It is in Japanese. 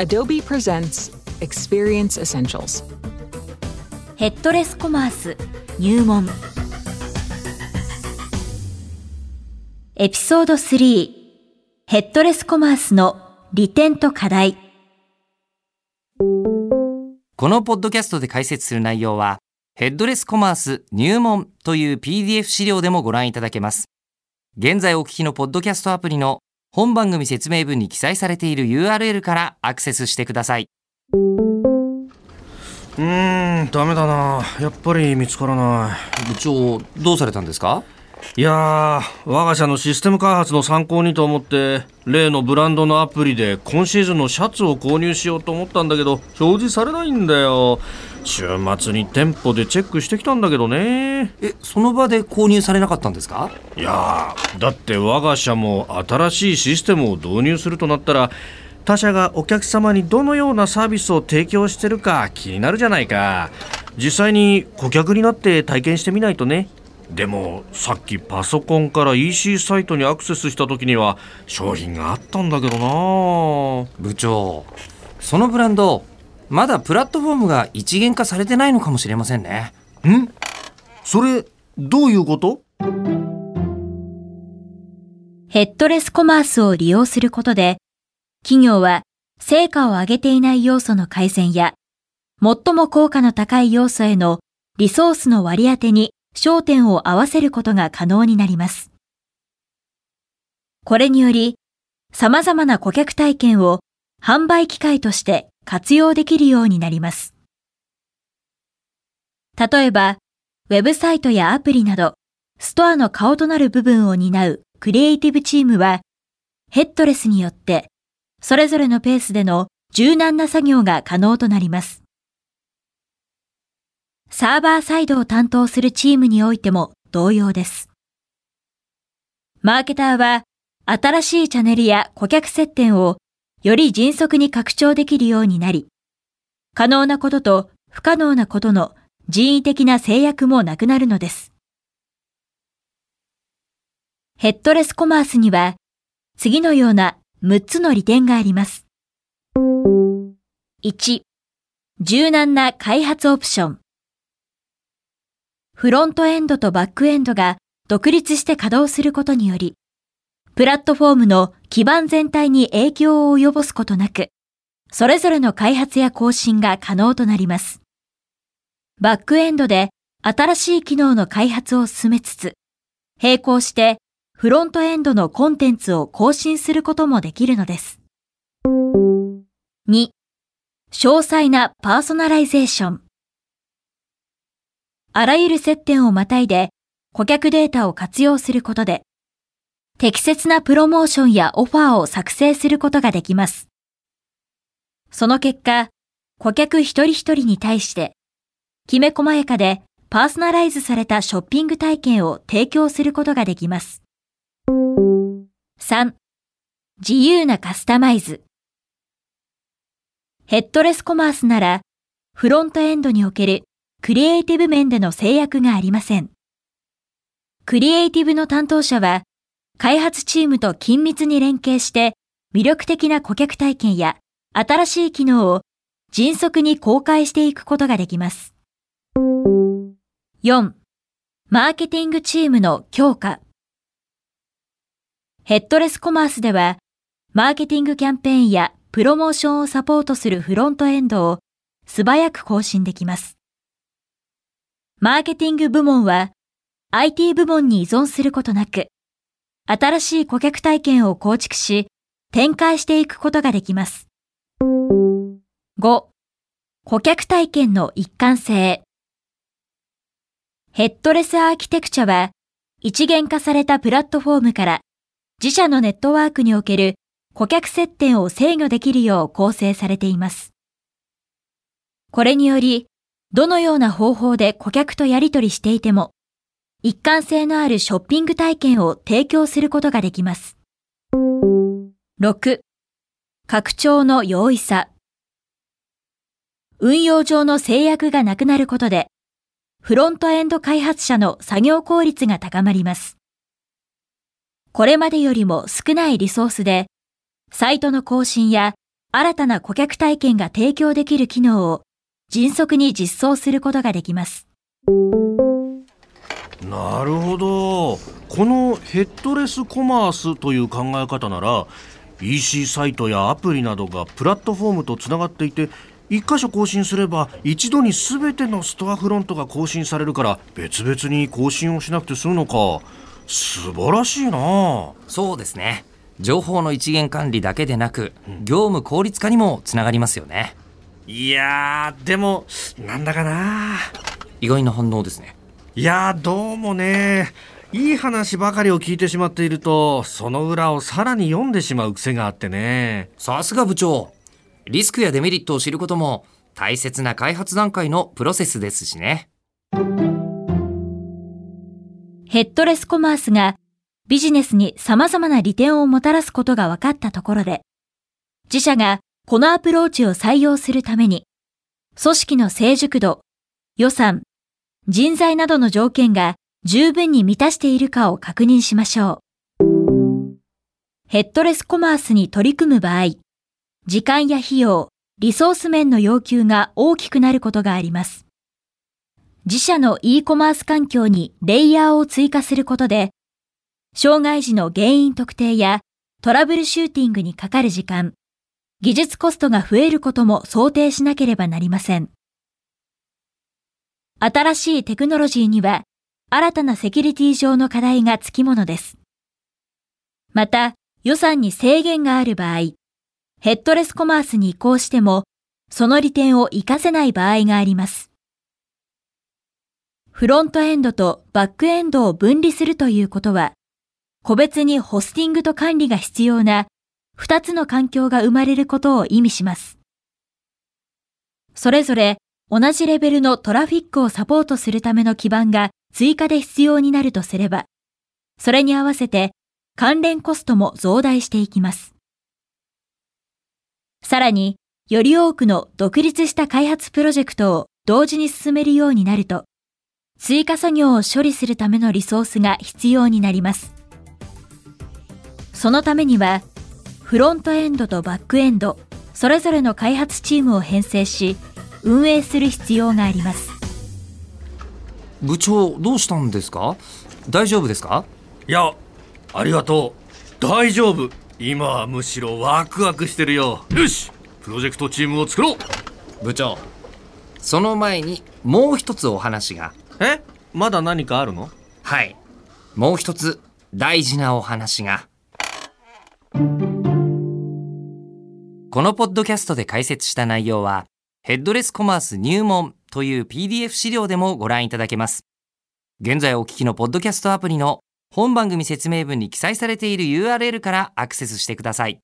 Adobe presents Experience Essentials. ヘッドレスコマース入門エピソード3ヘッドレスコマースの利点と課題このポッドキャストで解説する内容は、ヘッドレスコマース入門という PDF 資料でもご覧いただけます。現在お聞きのポッドキャストアプリの本番組説明文に記載されている URL からアクセスしてください。うーんダメだな。やっぱり見つからな部長、どうされたんですか？いいやー我が社のシステム開発の参考にと思って例のブランドのアプリで今シーズンのシャツを購入しようと思ったんだけど表示されないんだよ週末に店舗でチェックしてきたんだけどね。え、その場で購入されなかったんですか？いやーだって我が社も新しいシステムを導入するとなったら他社がお客様にどのようなサービスを提供してるか気になるじゃないか。実際に顧客になって体験してみないとね。でもさっきパソコンから EC サイトにアクセスした時には商品があったんだけどな。部長、そのブランド、まだプラットフォームが一元化されてないのかもしれませんね。ん？それどういうこと？ヘッドレスコマースを利用することで、企業は成果を上げていない要素の改善や、最も効果の高い要素へのリソースの割り当てに焦点を合わせることが可能になります。これにより、様々な顧客体験を販売機会として活用できるようになります。例えば、ウェブサイトやアプリなど、ストアの顔となる部分を担うクリエイティブチームは、ヘッドレスによって、それぞれのペースでの柔軟な作業が可能となります。サーバーサイドを担当するチームにおいても同様です。マーケターは、新しいチャンネルや顧客接点をより迅速に拡張できるようになり、可能なことと不可能なことの人為的な制約もなくなるのです。ヘッドレスコマースには、次のような6つの利点があります。1、柔軟な開発オプション。フロントエンドとバックエンドが独立して稼働することにより、プラットフォームの基盤全体に影響を及ぼすことなく、それぞれの開発や更新が可能となります。バックエンドで新しい機能の開発を進めつつ、並行してフロントエンドのコンテンツを更新することもできるのです。2、詳細なパーソナライゼーション。あらゆる接点をまたいで顧客データを活用することで、適切なプロモーションやオファーを作成することができます。その結果、顧客一人一人に対して、きめ細やかでパーソナライズされたショッピング体験を提供することができます。3. 自由なカスタマイズ。ヘッドレスコマースなら、フロントエンドにおけるクリエイティブ面での制約がありません。クリエイティブの担当者は、開発チームと緊密に連携して、魅力的な顧客体験や新しい機能を迅速に公開していくことができます。4. マーケティングチームの強化。ヘッドレスコマースでは、マーケティングキャンペーンやプロモーションをサポートするフロントエンドを素早く更新できます。マーケティング部門は IT 部門に依存することなく、新しい顧客体験を構築し、展開していくことができます。5. 顧客体験の一貫性。ヘッドレスアーキテクチャは、一元化されたプラットフォームから、自社のネットワークにおける顧客接点を制御できるよう構成されています。これにより、どのような方法で顧客とやり取りしていても、一貫性のあるショッピング体験を提供することができます。6. 拡張の容易さ。運用上の制約がなくなることで、フロントエンド開発者の作業効率が高まります。これまでよりも少ないリソースで、サイトの更新や新たな顧客体験が提供できる機能を迅速に実装することができます。なるほど。このヘッドレスコマースという考え方なら EC サイトやアプリなどがプラットフォームとつながっていて1箇所更新すれば一度に全てのストアフロントが更新されるから別々に更新をしなくて済むのか。素晴らしいな。そうですね。情報の一元管理だけでなく、業務効率化にもつながりますよね。いやでもなんだかな意外な反応ですねいやどうもねいい話ばかりを聞いてしまっているとその裏をさらに読んでしまう癖があってね。さすが部長。リスクやデメリットを知ることも大切な開発段階のプロセスですしね。ヘッドレスコマースがビジネスに様々な利点をもたらすことが分かったところで自社がこのアプローチを採用するために組織の成熟度予算人材などの条件が十分に満たしているかを確認しましょう。ヘッドレスコマースに取り組む場合、時間や費用、リソース面の要求が大きくなることがあります。自社の e コマース環境にレイヤーを追加することで、障害時の原因特定やトラブルシューティングにかかる時間、技術コストが増えることも想定しなければなりません。新しいテクノロジーには新たなセキュリティ上の課題がつきものです。また、予算に制限がある場合、ヘッドレスコマースに移行しても、その利点を活かせない場合があります。フロントエンドとバックエンドを分離するということは、個別にホスティングと管理が必要な2つの環境が生まれることを意味します。それぞれ同じレベルのトラフィックをサポートするための基盤が追加で必要になるとすれば、それに合わせて関連コストも増大していきます。さらに、より多くの独立した開発プロジェクトを同時に進めるようになると、追加作業を処理するためのリソースが必要になります。そのためには、フロントエンドとバックエンド、それぞれの開発チームを編成し、運営する必要があります。部長どうしたんですか？大丈夫ですか？いやありがとう。大丈夫。今はむしろワクワクしてるよ。よし！プロジェクトチームを作ろう。部長その前にもう一つお話が。え？まだ何かあるの？はい。もう一つ大事なお話が。このポッドキャストで解説した内容はヘッドレスコマース入門という PDF 資料でもご覧いただけます。現在お聞きのポッドキャストアプリの本番組説明文に記載されている URL からアクセスしてください。